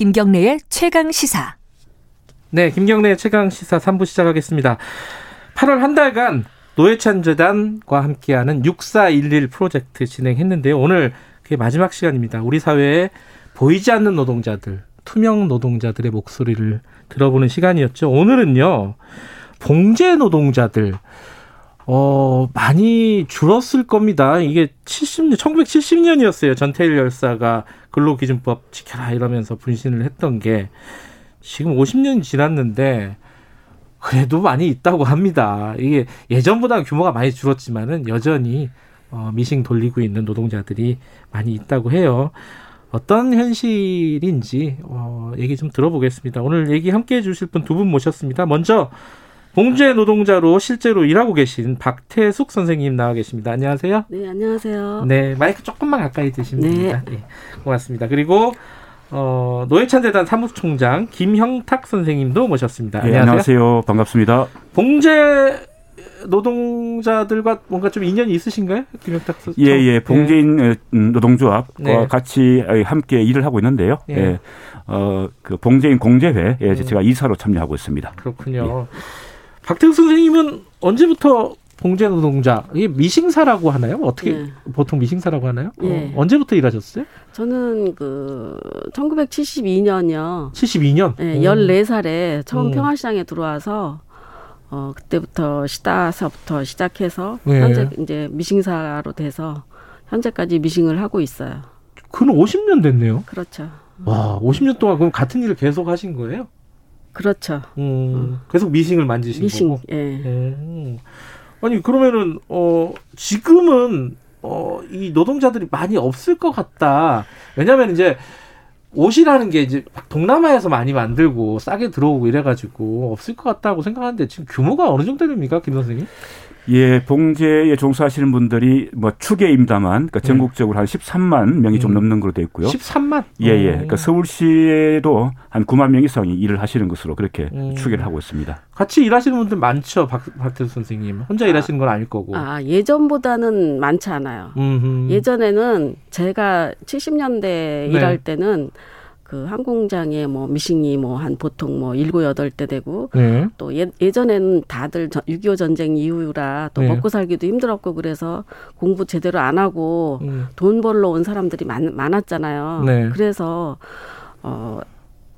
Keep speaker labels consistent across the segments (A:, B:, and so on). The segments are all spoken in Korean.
A: 김경래의 최강 시사.
B: 네, 김경래의 최강 시사 3부 시작하겠습니다. 8월 한 달간 노회찬 재단과 함께하는 6411 프로젝트 진행했는데요. 오늘 그게 마지막 시간입니다. 우리 사회에 보이지 않는 노동자들, 투명 노동자들의 목소리를 들어보는 시간이었죠. 오늘은요. 봉제 노동자들 어, 많이 줄었을 겁니다. 이게 70년, 1970년이었어요. 전태일 열사가 근로기준법 지켜라 이러면서 분신을 했던 게 지금 50년이 지났는데 그래도 많이 있다고 합니다. 이게 예전보다 규모가 많이 줄었지만은 여전히 어, 미싱 돌리고 있는 노동자들이 많이 있다고 해요. 어떤 현실인지 어, 얘기 좀 들어보겠습니다. 오늘 얘기 함께 해주실 분 두 분 모셨습니다. 먼저 봉제 노동자로 실제로 일하고 계신 박태숙 선생님 나와 계십니다. 안녕하세요.
C: 네, 안녕하세요.
B: 네, 마이크 조금만 가까이 드시면 네. 됩니다. 네, 고맙습니다. 그리고 어, 노회찬 재단 사무총장 김형탁 선생님도 모셨습니다.
D: 네, 안녕하세요. 안녕하세요. 반갑습니다.
B: 봉제 노동자들과 뭔가 좀 인연이 있으신가요? 김영탁
D: 선 예, 예. 봉제인 네. 노동조합과 네. 같이 함께 일을 하고 있는데요. 예. 예. 어, 그 봉제인 공제회에 음. 제가 이사로 참여하고 있습니다.
B: 그렇군요. 예. 박태우 선생님은 언제부터 봉제 노동자 이게 미싱사라고 하나요? 어떻게 예. 보통 미싱사라고 하나요? 예. 어, 언제부터 일하셨어요?
C: 저는 그 1972년이요.
B: 72년?
C: 예, 14살에 처음 음. 평화시장에 들어와서 어 그때부터 시다서부터 시작해서 네. 현재 이제 미싱사로 돼서 현재까지 미싱을 하고 있어요.
B: 그는 50년 됐네요.
C: 그렇죠.
B: 와, 50년 동안 그럼 같은 일을 계속 하신 거예요?
C: 그렇죠.
B: 음, 계속 미싱을 만지신 미싱, 거고. 예. 음. 아니 그러면은 어 지금은 어이 노동자들이 많이 없을 것 같다. 왜냐하면 이제 옷이라는 게 이제 동남아에서 많이 만들고 싸게 들어오고 이래가지고 없을 것 같다고 생각하는데 지금 규모가 어느 정도 됩니까, 김 선생님?
D: 예, 봉제에 종사하시는 분들이 뭐 추계입니다만 그러니까 네. 전국적으로 한 13만 명이 음. 좀 넘는 걸로 되어 있고요.
B: 13만?
D: 예, 예. 그러니까 서울시에도 한 9만 명 이상이 일을 하시는 것으로 그렇게 음. 추계를 하고 있습니다.
B: 같이 일하시는 분들 많죠, 박, 박태수 선생님. 혼자 아, 일하시는 건 아닐 거고.
C: 아, 예전보다는 많지 않아요. 음흠. 예전에는 제가 70년대 네. 일할 때는 그 항공장에 뭐 미싱이 뭐 한 보통 뭐 일곱 여덟 대 되고 네. 또 예, 예전에는 다들 6.25 전쟁 이후라 또 네. 먹고 살기도 힘들었고 그래서 공부 제대로 안 하고 음. 돈 벌러 온 사람들이 많, 많았잖아요. 네. 그래서 어.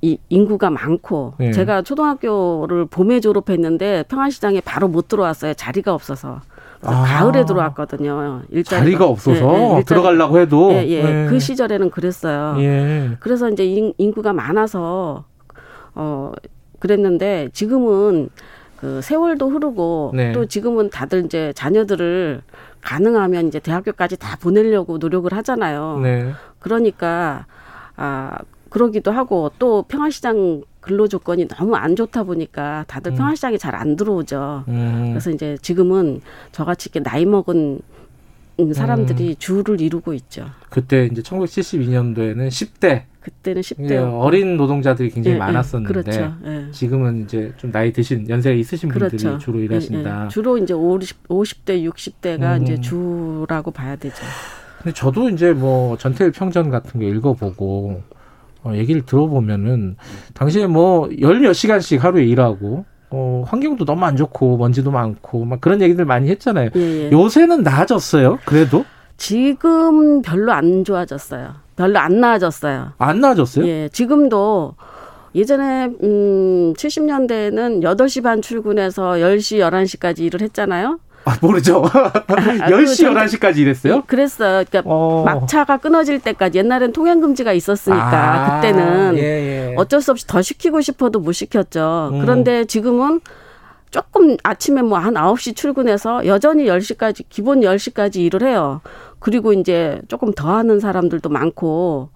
C: 이 인구가 많고 네. 제가 초등학교를 봄에 졸업했는데 평안시장에 바로 못 들어왔어요 자리가 없어서 아. 가을에 들어왔거든요.
B: 일자리가. 자리가 없어서 예, 예, 들어가려고 해도
C: 예, 예. 네. 그 시절에는 그랬어요. 예. 그래서 이제 인, 인구가 많아서 어 그랬는데 지금은 그 세월도 흐르고 네. 또 지금은 다들 이제 자녀들을 가능하면 이제 대학교까지 다 보내려고 노력을 하잖아요. 네. 그러니까 아 그러기도 하고 또 평화시장 근로 조건이 너무 안 좋다 보니까 다들 음. 평화시장에 잘 안 들어오죠. 음. 그래서 이제 지금은 저같이 이렇게 나이 먹은 사람들이 음. 주를 이루고 있죠.
B: 그때 이제 1972년도에는 10대
C: 그때는 10대
B: 예, 어린 노동자들이 굉장히 예, 예 많았었는데 예, 그렇죠. 예. 지금은 이제 좀 나이 드신 연세가 있으신 그렇죠. 분들이 주로 예, 일하신다.
C: 주로 이제 50, 50대, 60대가 음. 이제 주라고 봐야 되죠.
B: 근데 저도 이제 뭐 전태일 평전 같은 거 읽어보고 어, 얘기를 들어보면은 당시에 뭐 열 몇 시간씩 하루에 일하고 어, 환경도 너무 안 좋고 먼지도 많고 막 그런 얘기들 많이 했잖아요. 예, 예. 요새는 나아졌어요. 그래도
C: 지금 별로 안 좋아졌어요. 별로 안 나아졌어요.
B: 안 나아졌어요?
C: 예. 지금도 예전에 음 70년대에는 8시 반 출근해서 10시 11시까지 일을 했잖아요.
B: 아, 모르죠. 10시, 아, 11시까지 일했어요?
C: 그랬어요. 그러니까 어. 막차가 끊어질 때까지 옛날엔 통행금지가 있었으니까 아, 그때는 예, 예. 어쩔 수 없이 더 시키고 싶어도 못 시켰죠. 음. 그런데 지금은 조금 아침에 뭐 한 9시 출근해서 여전히 10시까지 기본 10시까지 일을 해요. 그리고 이제 조금 더 하는 사람들도 많고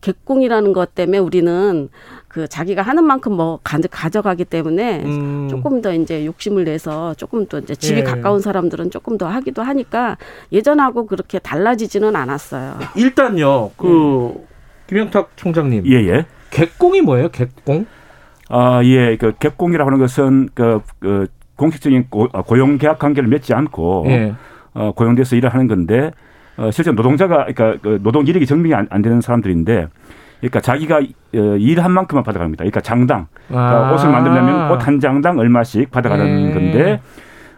C: 개공이라는 것 때문에 우리는 그 자기가 하는 만큼 뭐 가져가기 때문에 음. 조금 더 이제 욕심을 내서 조금 더 이제 집이 예. 가까운 사람들은 조금 더 하기도 하니까 예전하고 그렇게 달라지지는 않았어요.
B: 일단요, 그 예. 김영탁 총장님.
D: 예, 예.
B: 객공이 뭐예요? 객공?
D: 아, 예. 그 객공이라고 하는 것은 그, 그 공식적인 고, 용 계약 관계를 맺지 않고 예. 어, 고용돼서 일을 하는 건데 어, 실제 노동자가 그러니까 그 노동 이력이 증명이 안, 안 되는 사람들인데 그러니까 자기가 어, 일한 만큼만 받아갑니다. 그러니까 장당 그러니까 아. 옷을 만들려면 옷 한 장당 얼마씩 받아가는 네. 건데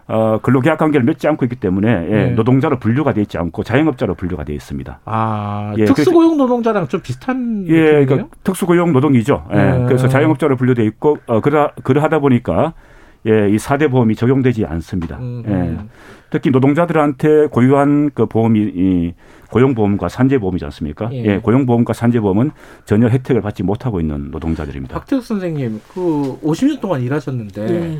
D: 어, 근로계약 관계를 맺지 않고 있기 때문에 예, 네. 노동자로 분류가 돼 있지 않고 자영업자로 분류가 돼 있습니다.
B: 아, 예, 특수고용 노동자랑 좀 비슷한
D: 예, 그러니까 특수고용 노동이죠. 예, 네. 그래서 자영업자로 분류돼 있고 어, 그러 그러하다 보니까 예, 이 사대 보험이 적용되지 않습니다. 음. 예. 특히 노동자들한테 고유한 그 보험이 이 고용보험과 산재보험이지 않습니까? 예. 예. 고용보험과 산재보험은 전혀 혜택을 받지 못하고 있는 노동자들입니다.
B: 박태욱 선생님, 그 50년 동안 일하셨는데 예.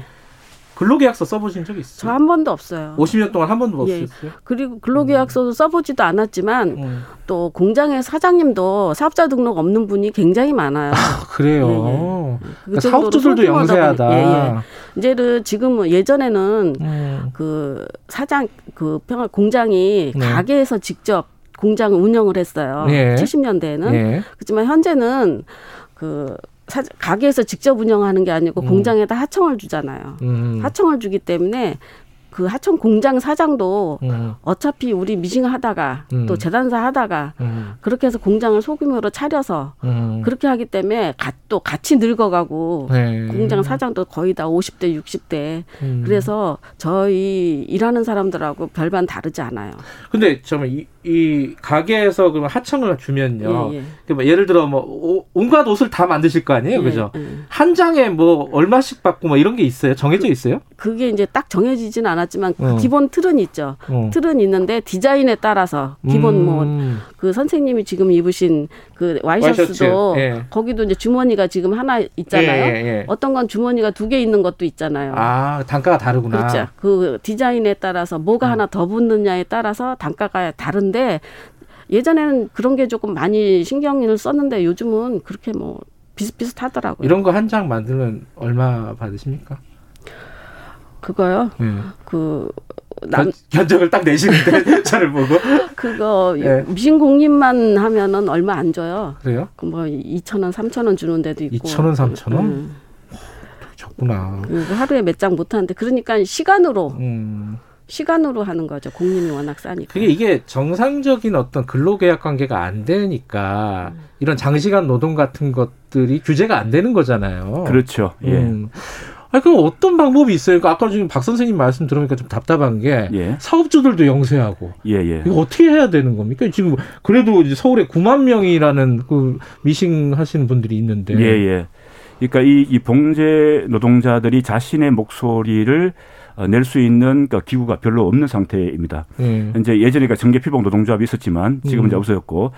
B: 근로계약서 써보신 적 있어요?
C: 저 한 번도 없어요.
B: 50년 동안 한 번도 예. 없었어요?
C: 그리고 근로계약서도 음. 써보지도 않았지만 음. 또 공장의 사장님도 사업자 등록 없는 분이 굉장히 많아요.
B: 아, 그래요. 예, 예. 그 그러니까 사업주들도 영세하다. 예, 예.
C: 이제는 지금은 예전에는 음. 그 사장 그 평화 공장이 네. 가게에서 직접 공장을 운영을 했어요. 예. 70년대에는. 예. 그렇지만 현재는 그 사, 가게에서 직접 운영하는 게 아니고 음. 공장에다 하청을 주잖아요. 음. 하청을 주기 때문에 그 하청 공장 사장도 음. 어차피 우리 미싱 하다가 음. 또 재단사 하다가 음. 그렇게 해서 공장을 소규모로 차려서 음. 그렇게 하기 때문에 가, 또 같이 늙어가고 네. 공장 사장도 거의 다 50대 60대 음. 그래서 저희 일하는 사람들하고 별반 다르지 않아요.
B: 근데 잠깐 이, 이 가게에서 그럼 하청을 주면요. 예, 예. 그뭐 예를 들어 뭐 오, 온갖 옷을 다 만드실 거 아니에요, 예, 그죠? 예. 한 장에 뭐 얼마씩 받고 뭐 이런 게 있어요? 정해져 그, 있어요?
C: 그, 게 이제 딱 정해지진 않았지만 어. 기본 틀은 있죠. 어. 틀은 있는데 디자인에 따라서 기본 뭐 음. 뭐그 선생님이 지금 입으신 그 와이셔츠도 예. 거기도 이제 주머니가 지금 하나 있잖아요. 예, 예, 어떤 건 주머니가 두 개 있는 것도 있잖아요.
B: 아 단가가 다르구나.
C: 그렇죠. 그 디자인에 따라서 뭐가 음. 하나 더 붙느냐에 따라서 단가가 다른. 있는데 예전에는 그런 게 조금 많이 신경을 썼는데 요즘은 그렇게 뭐 비슷비슷하더라고요.
B: 이런 거 한 장 만들면 얼마 받으십니까?
C: 그거요? 네. 그
B: 난, 견적을 딱 내시는데 저를 보고
C: 그거 네. 미신공립만 하면은 얼마 안 줘요.
B: 그래요?
C: 그뭐 2천 원, 3천 원 주는 데도 있고.
B: 2천 원, 3천 원? 음. 적구나.
C: 하루에 몇 장 못 하는데 그러니까 시간으로 음. 시간으로 하는 거죠. 공임이 워낙 싸니까.
B: 그게 이게 정상적인 어떤 근로계약 관계가 안 되니까 음. 이런 장시간 노동 같은 것들이 규제가 안 되는 거잖아요.
D: 그렇죠. 예. 음.
B: 아니, 그럼 어떤 방법이 있어요? 그러니까 아까 지금 박 선생님 말씀 들으니까 좀 답답한 게 예. 사업주들도 영세하고 예, 예. 이거 어떻게 해야 되는 겁니까? 지금 그래도 이제 서울에 9만 명이라는 그 미싱 하시는 분들이 있는데
D: 예, 예. 그러니까 이, 이 봉제 노동자들이 자신의 목소리를 어, 낼 수 있는 그 기구가 별로 없는 상태입니다. 음. 이제 예전에 그 정계피복 노동조합이 있었지만 지금은 음. 이제 없어졌고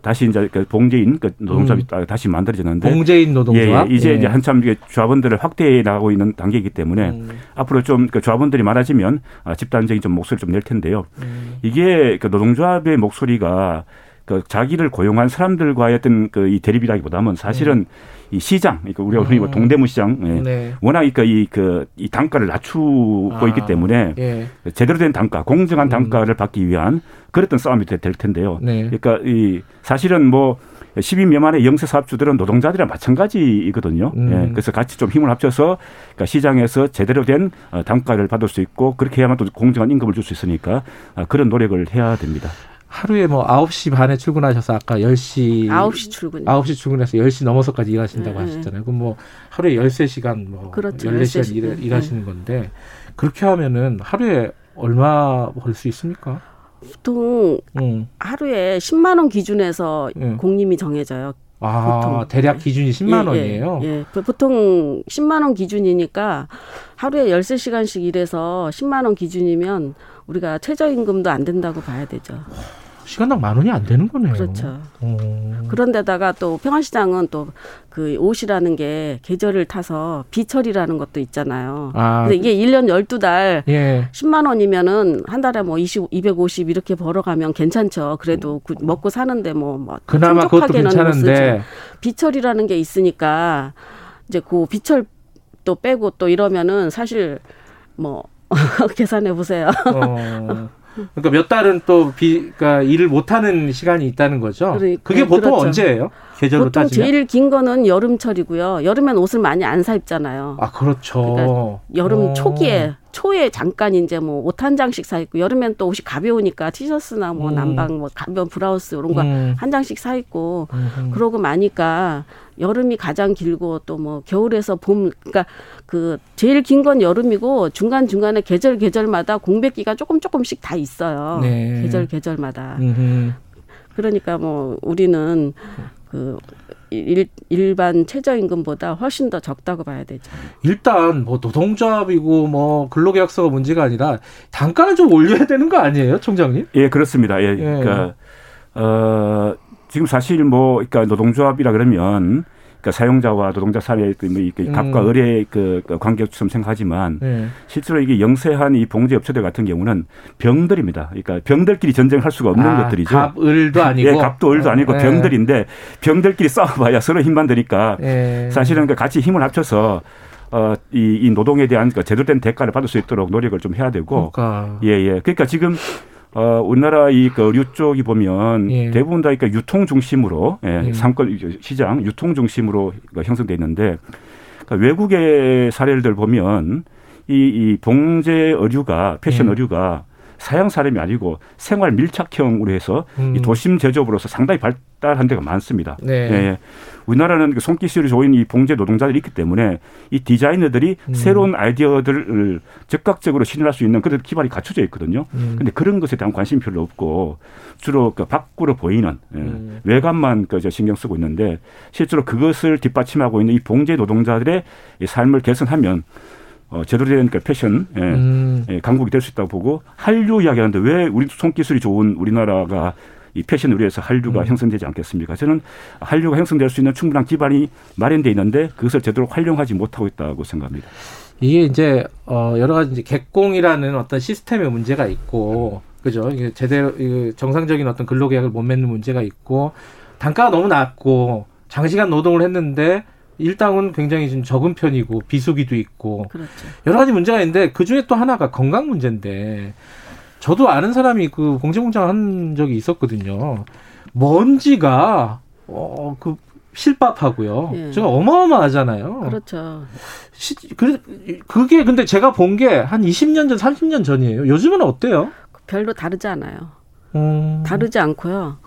D: 다시 이제 그 봉제인 그 노동조합이 음. 다시 만들어졌는데
B: 봉제인 노동조합
D: 예, 예. 이제 예. 이제 한참 이게 조합원들을 확대해 나가고 있는 단계이기 때문에 음. 앞으로 좀 그 조합원들이 많아지면 아, 집단적인 좀 목소리를 좀 낼 텐데요. 음. 이게 그 노동조합의 목소리가 그 자기를 고용한 사람들과의 어떤 그 이 대립이라기보다는 사실은 음. 이 시장, 그러니까 우리가 흔히 뭐 음. 동대문 시장, 예. 네. 워낙 그러니까 이 그 이 단가를 낮추고 아, 있기 때문에 예. 제대로 된 단가, 공정한 음. 단가를 받기 위한 그랬던 싸움이 될 텐데요. 네. 그러니까 이 사실은 뭐 10인 미만의 영세 사업주들은 노동자들이랑 마찬가지이거든요. 음. 예, 그래서 같이 좀 힘을 합쳐서 그러니까 시장에서 제대로 된 어, 단가를 받을 수 있고 그렇게 해야만 또 공정한 임금을 줄 수 있으니까 어, 그런 노력을 해야 됩니다.
B: 하루에 뭐 9시 반에 출근하셔서 아까 10시
C: 9시 출근
B: 9시 출근해서 10시 넘어서까지 일하신다고 네. 하셨잖아요. 그럼 뭐 하루에 13시간 뭐 그렇죠. 14시간 일, 네. 일하시는 건데 그렇게 하면은 하루에 얼마 벌 수 있습니까?
C: 보통 음. 하루에 10만 원 기준에서 음. 공임이 정해져요.
B: 아, 보통. 대략 기준이 10만 예, 원이에요?
C: 예, 예. 보통 10만 원 기준이니까 하루에 13시간씩 일해서 10만 원 기준이면 우리가 최저임금도 안 된다고 봐야 되죠.
B: 시간당 만 원이 안 되는 거네요.
C: 그렇죠. 오. 그런데다가 또 평안시장은 또 그 옷이라는 게 계절을 타서 비철이라는 것도 있잖아요. 아. 근데 이게 1년 12달 예. 10만 원이면은 한 달에 뭐 20, 250 이렇게 벌어가면 괜찮죠. 그래도 그 먹고 사는데 뭐, 뭐
B: 그나마 그것도 괜찮은데
C: 비철이라는 게 있으니까 이제 그 비철 또 빼고 또 이러면은 사실 뭐 계산해 보세요. 어.
B: 그러니까 몇 달은 또 비, 그러니까 일을 못 하는 시간이 있다는 거죠. 그래, 그게 네, 보통 그렇죠. 언제예요? 계절로
C: 보통
B: 따지면?
C: 제일 긴 거는 여름철이고요. 여름엔 옷을 많이 안 사 입잖아요.
B: 아, 그렇죠.
C: 그러니까 여름 오. 어. 초기에 초에 잠깐 이제 뭐 옷 한 장씩 사 입고 여름엔 또 옷이 가벼우니까 티셔츠나 뭐 음. 난방 뭐 가벼운 브라우스 이런 거한 음. 장씩 사 입고 음. 그러고 마니까 여름이 가장 길고 또 뭐 겨울에서 봄 그러니까 그 제일 긴 건 여름이고 중간 중간에 계절 계절마다 공백기가 조금 조금씩 다 있어요. 네. 계절 계절마다. 그러니까 뭐 우리는 그 일, 일반 최저임금보다 훨씬 더 적다고 봐야 되죠.
B: 일단 뭐 노동조합이고 뭐 근로계약서가 문제가 아니라 단가를 좀 올려야 되는 거 아니에요, 총장님?
D: 예, 그렇습니다. 예, 예. 그러니까 어 지금 사실 뭐 그러니까 노동조합이라 그러면 그러니까 사용자와 노동자 사이의 그뭐 이렇게 갑과 음. 을의 그, 그 관계처럼 생각하지만 네. 실제로 이게 영세한 이 봉제 업체들 같은 경우는 병들입니다. 그러니까 병들끼리 전쟁할 수가 없는 아, 것들이죠.
B: 갑, 을도 아니고.
D: 예, 갑도 을도 아니고 네. 병들인데 병들끼리 싸워봐야 서로 힘만 드니까 네. 사실은 그 같이 힘을 합쳐서 어, 이, 이 노동에 대한 그 제대로 된 대가를 받을 수 있도록 노력을 좀 해야 되고. 그러니까. 예, 예. 그러니까 지금 어, 우리나라 이그 의류 쪽이 보면 예. 대부분 다 그러니까 유통 중심으로 예, 예. 상권 시장 유통 중심으로 형성돼 있는데 그러니까 외국의 사례들 보면 이, 이 봉제 의류가 패션 예. 의류가 사양 사람이 아니고 생활 밀착형으로 해서 음. 이 도심 제조업으로서 상당히 발달한 데가 많습니다. 네. 예. 우리나라는 그 손기술이 좋은 이 봉제 노동자들이 있기 때문에 이 디자이너들이 음. 새로운 아이디어들을 적극적으로 실현할 수 있는 그런 기반이 갖춰져 있거든요. 음. 근데 그런 것에 대한 관심이 별로 없고 주로 그 밖으로 보이는 예. 음. 외관만 그 신경 쓰고 있는데 실제로 그것을 뒷받침하고 있는 이 봉제 노동자들의 삶을 개선하면 어, 제대로 된그 패션 예, 음. 예, 강국이 될 수 있다고 보고 한류 이야기하는데 왜 우리 손기술이 좋은 우리나라가 이 패션 의료에서 한류가 음. 형성되지 않겠습니까? 저는 한류가 형성될 수 있는 충분한 기반이 마련돼 있는데 그것을 제대로 활용하지 못하고 있다고 생각합니다.
B: 이게 이제 어 여러 가지 이제 객공이라는 어떤 시스템의 문제가 있고 그죠? 이게 제대로 정상적인 어떤 근로계약을 못 맺는 문제가 있고 단가가 너무 낮고 장시간 노동을 했는데 일당은 굉장히 좀 적은 편이고 비수기도 있고 그렇죠. 여러 가지 문제가 있는데 그 중에 또 하나가 건강 문제인데 저도 아는 사람이 그 공제공장을 한 적이 있었거든요. 먼지가 어그 실밥하고요. 예. 제가 어마어마하잖아요.
C: 그렇죠.
B: 시, 그, 그게 근데 제가 본 게 한 20년 전, 30년 전이에요. 요즘은 어때요?
C: 별로 다르지 않아요. 음. 다르지 않고요.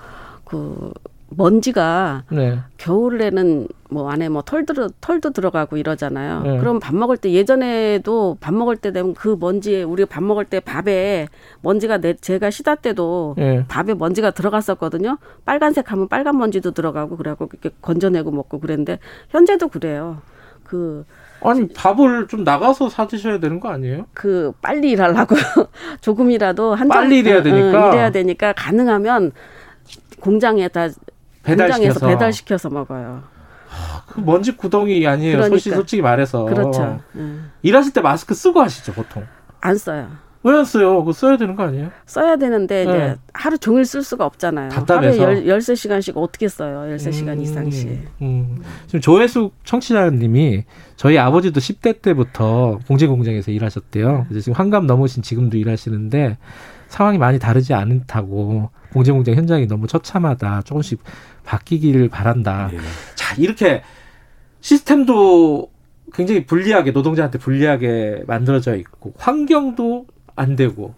C: 그 먼지가 네. 겨울에는 뭐 안에 뭐 털도 털도 들어가고 이러잖아요. 네. 그럼 밥 먹을 때 예전에도 밥 먹을 때 되면 그 먼지에 우리가 밥 먹을 때 밥에 먼지가 내 제가 시다 때도 네. 밥에 먼지가 들어갔었거든요. 빨간색 하면 빨간 먼지도 들어가고 그래갖고 이렇게 건져내고 먹고 그랬는데 현재도 그래요. 그
B: 아니 밥을 좀 나가서 사 드셔야 되는 거 아니에요?
C: 그 빨리 일하려고 조금이라도 한
B: 빨리 일해야 되니까
C: 응, 일해야 되니까 가능하면 공장에다 배달시켜서 배달시켜서 먹어요.
B: 그 먼지 구덩이 아니에요. 그러니까. 솔직히, 솔직히 말해서.
C: 그렇죠. 음.
B: 일하실 때 마스크 쓰고 하시죠, 보통.
C: 안 써요.
B: 왜 안 써요? 그거 써야 되는 거 아니에요?
C: 써야 되는데 네. 이제 하루 종일 쓸 수가 없잖아요. 답답해서. 하루에 13시간씩 어떻게 써요? 13시간 음, 이상씩. 음.
B: 지금 조혜숙 청취자님이 저희 아버지도 10대 때부터 봉제 공장에서 일하셨대요. 지금 환갑 넘으신 지금도 일하시는데 상황이 많이 다르지 않다고 봉제 공장 현장이 너무 처참하다. 조금씩 바뀌기를 바란다. 예. 자, 이렇게 시스템도 굉장히 불리하게 노동자한테 불리하게 만들어져 있고 환경도 안 되고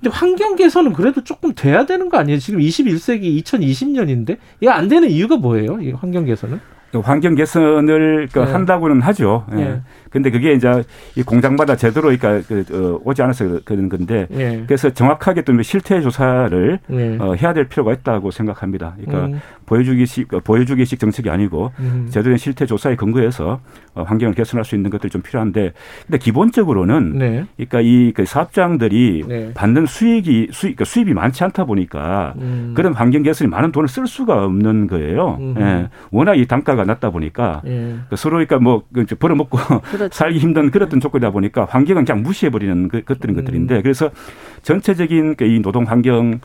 B: 근데 환경 개선은 그래도 조금 돼야 되는 거 아니에요? 지금 21세기 2020년인데 이게 안 되는 이유가 뭐예요? 이 환경 개선은?
D: 환경 개선을 그 네. 한다고는 하죠. 예. 네. 근데 그게 이제 이 공장마다 제대로 그러니까 그, 어, 오지 않아서 그런 건데 네. 그래서 정확하게 또 실태 조사를 네. 어, 해야 될 필요가 있다고 생각합니다. 그러니까 음. 보여주기식 어, 보여주기식 정책이 아니고 음. 제대로 된 실태 조사에 근거해서 어, 환경을 개선할 수 있는 것들이 좀 필요한데 근데 기본적으로는 네. 그러니까 이그 사업장들이 네. 받는 수익이 수익 그러니까 수입이 많지 않다 보니까 음. 그런 환경 개선에 많은 돈을 쓸 수가 없는 거예요. 예. 워낙 이 단가가 낮다 보니까 예. 그 서로 그러니까 뭐그 벌어먹고 그렇죠. 살기 힘든 그랬던 조건이다 보니까 환경은 그냥 무시해버리는 그, 것들인 음. 것들인데 그래서 전체적인 그이 노동 환경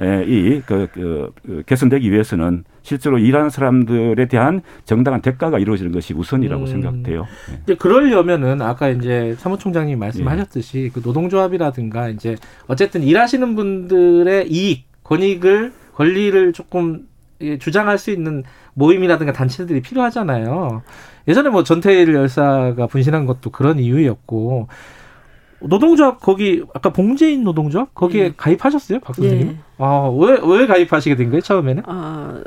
D: 이 그, 그, 그 개선되기 위해서는 실제로 일하는 사람들에 대한 정당한 대가가 이루어지는 것이 우선이라고 음. 생각돼요.
B: 네. 이제 그러려면은 아까 이제 사무총장님 말씀하셨듯이 네. 그 노동조합이라든가 이제 어쨌든 일하시는 분들의 이익, 권익을 권리를 조금 주장할 수 있는 모임이라든가 단체들이 필요하잖아요. 예전에 뭐 전태일 열사가 분신한 것도 그런 이유였고 노동조합 거기 아까 봉제인 노동조합 거기에 네. 가입하셨어요, 박 선생님? 네. 아왜왜 왜 가입하시게 된 거예요 처음에는? 아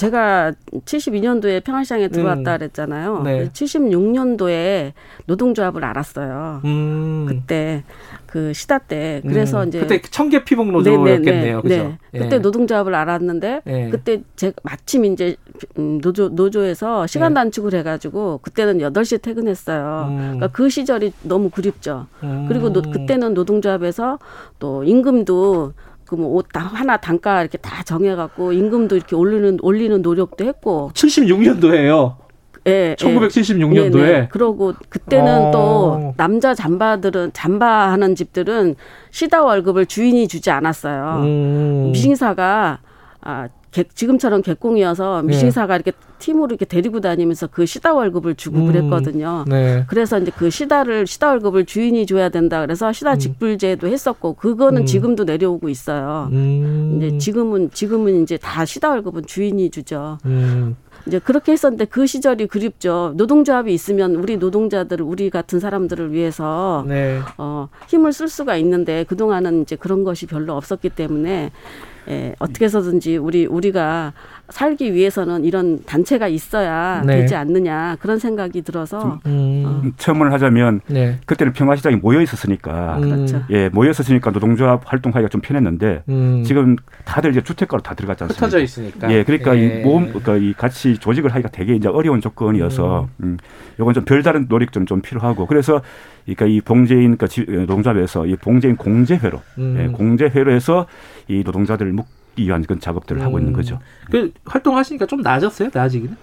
C: 제가 72년도에 평화시장에 들어왔다 음. 그랬잖아요. 네. 76년도에 노동조합을 알았어요. 음. 그때 그 시다 때 그래서 음. 이제
B: 그때 청계 피복 노조였겠네요. 네, 네,
C: 네. 그때 노동조합을 알았는데 예. 그때 제가 마침 이제 음, 노조 노조에서 시간 예. 단축을 해가지고 그때는 8시에 퇴근했어요. 음. 그러니까 그 시절이 너무 그립죠. 음. 그리고 노, 그때는 노동조합에서 또 임금도 그뭐옷 하나 단가 이렇게 다 정해갖고 임금도 이렇게 올리는 올리는 노력도 했고.
B: 76년도에요. 예, 1976년도에. 예, 네.
C: 그러고 그때는 어. 또 남자 잠바들은 잠바하는 집들은 시다 월급을 주인이 주지 않았어요. 음. 미싱사가 아 지금처럼 개공이어서 미싱사가 네. 이렇게 팀으로 이렇게 데리고 다니면서 그 시다 월급을 주고 음, 그랬거든요. 네. 그래서 이제 그 시다를 시다 월급을 주인이 줘야 된다. 그래서 시다 음. 직불제도 했었고 그거는 음. 지금도 내려오고 있어요. 음. 이제 지금은 지금은 이제 다 시다 월급은 주인이 주죠. 음. 이제 그렇게 했었는데 그 시절이 그립죠. 노동조합이 있으면 우리 노동자들, 우리 같은 사람들을 위해서 네. 어, 힘을 쓸 수가 있는데 그 동안은 이제 그런 것이 별로 없었기 때문에 예, 어떻게 해서든지 우리 우리가 살기 위해서는 이런 단체가 있어야 네. 되지 않느냐 그런 생각이 들어서 음.
D: 어. 첨언을 하자면 네. 그때는 평화시장이 모여 있었으니까 음. 그렇죠. 예 모여 있었으니까 노동조합 활동하기가 좀 편했는데 음. 지금 다들 이제 주택가로 다 들어갔지 않습니까?
B: 흩어져 있으니까
D: 예 그러니까 예. 이 모험 그러니까 이 같이 조직을 하기가 되게 이제 어려운 조건이어서 음. 음. 이건 좀 별다른 노력 좀, 좀 필요하고 그래서 그러니까 이 봉제인 그 노동조합에서 이 봉제인 공제회로 음. 예, 공제회로 해서 이 노동자들을 묶 기 위한 그런 작업들을 음. 하고 있는 음. 거죠.
B: 그 활동하시니까 좀 나아졌어요? 나아지기는?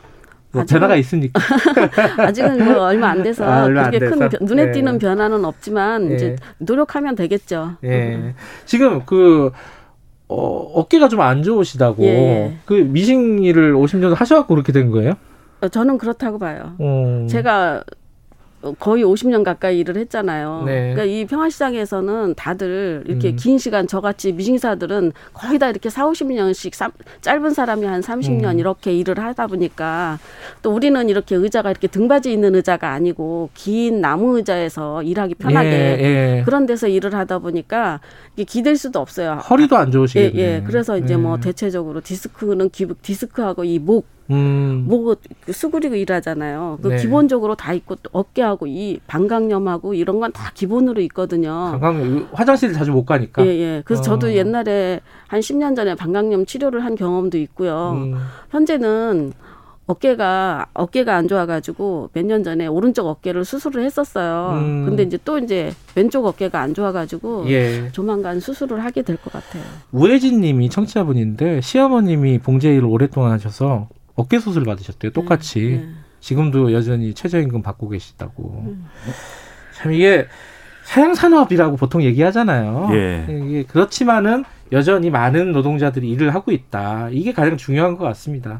B: 뭐 변화가 있으니까
C: 아직은 뭐 얼마 안 돼서 아, 그렇게 큰 눈에 예. 띄는 변화는 없지만 예. 이제 노력하면 되겠죠.
B: 예. 음. 지금 그 어, 어깨가 좀 안 좋으시다고 예. 그 미싱 일을 50년 하셔갖고 그렇게 된 거예요?
C: 어, 저는 그렇다고 봐요. 음. 제가 거의 50년 가까이 일을 했잖아요. 네. 그러니까 이 평화시장에서는 다들 이렇게 음. 긴 시간 저같이 미싱사들은 거의 다 이렇게 4, 50년씩 사, 짧은 사람이 한 30년 음. 이렇게 일을 하다 보니까 또 우리는 이렇게 의자가 이렇게 등받이 있는 의자가 아니고 긴 나무 의자에서 일하기 편하게 예, 예. 그런 데서 일을 하다 보니까 이게 기댈 수도 없어요.
B: 허리도 안 좋으시겠네.
C: 예, 예. 그래서 이제 뭐 예. 대체적으로 디스크는 기, 디스크하고 이목 음. 뭐 수그리고 일하잖아요. 그 네. 기본적으로 다 있고 어깨하고 이 방광염하고 이런 건 다 기본으로 있거든요.
B: 방광염 화장실 자주 못 가니까.
C: 예, 예. 그래서 어. 저도 옛날에 한 10년 전에 방광염 치료를 한 경험도 있고요. 음. 현재는 어깨가 어깨가 안 좋아가지고 몇 년 전에 오른쪽 어깨를 수술을 했었어요. 음. 근데 이제 또 이제 왼쪽 어깨가 안 좋아가지고 예. 조만간 수술을 하게 될 것 같아요.
B: 우혜진님이 청취자분인데 시어머님이 봉제일을 오랫동안 하셔서 어깨 수술 받으셨대요. 똑같이. 네, 네. 지금도 여전히 최저임금 받고 계시다고. 음. 참 이게 사양산업이라고 보통 얘기하잖아요. 예. 이게 그렇지만은 여전히 많은 노동자들이 일을 하고 있다. 이게 가장 중요한 것 같습니다.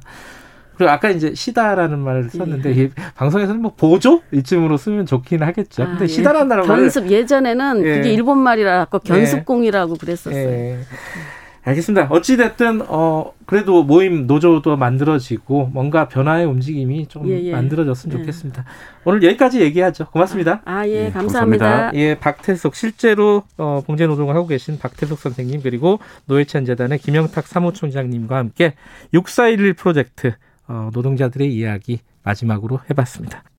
B: 그리고 아까 이제 시다라는 말을 썼는데 예. 방송에서는 뭐 보조 이쯤으로 쓰면 좋긴 하겠죠. 아, 근데 예. 시다라는
C: 말 견습 예전에는 예. 그게 일본 말이라고 견습공이라고 그랬었어요. 예.
B: 알겠습니다. 어찌됐든, 어, 그래도 모임 노조도 만들어지고 뭔가 변화의 움직임이 좀 예, 예. 만들어졌으면 예. 좋겠습니다. 오늘 여기까지 얘기하죠. 고맙습니다.
C: 아, 예, 예 감사합니다. 감사합니다.
B: 예, 박태석, 실제로, 어, 봉제노동을 하고 계신 박태석 선생님, 그리고 노회찬 재단의 김영탁 사무총장님과 함께 6411 프로젝트, 어, 노동자들의 이야기 마지막으로 해봤습니다.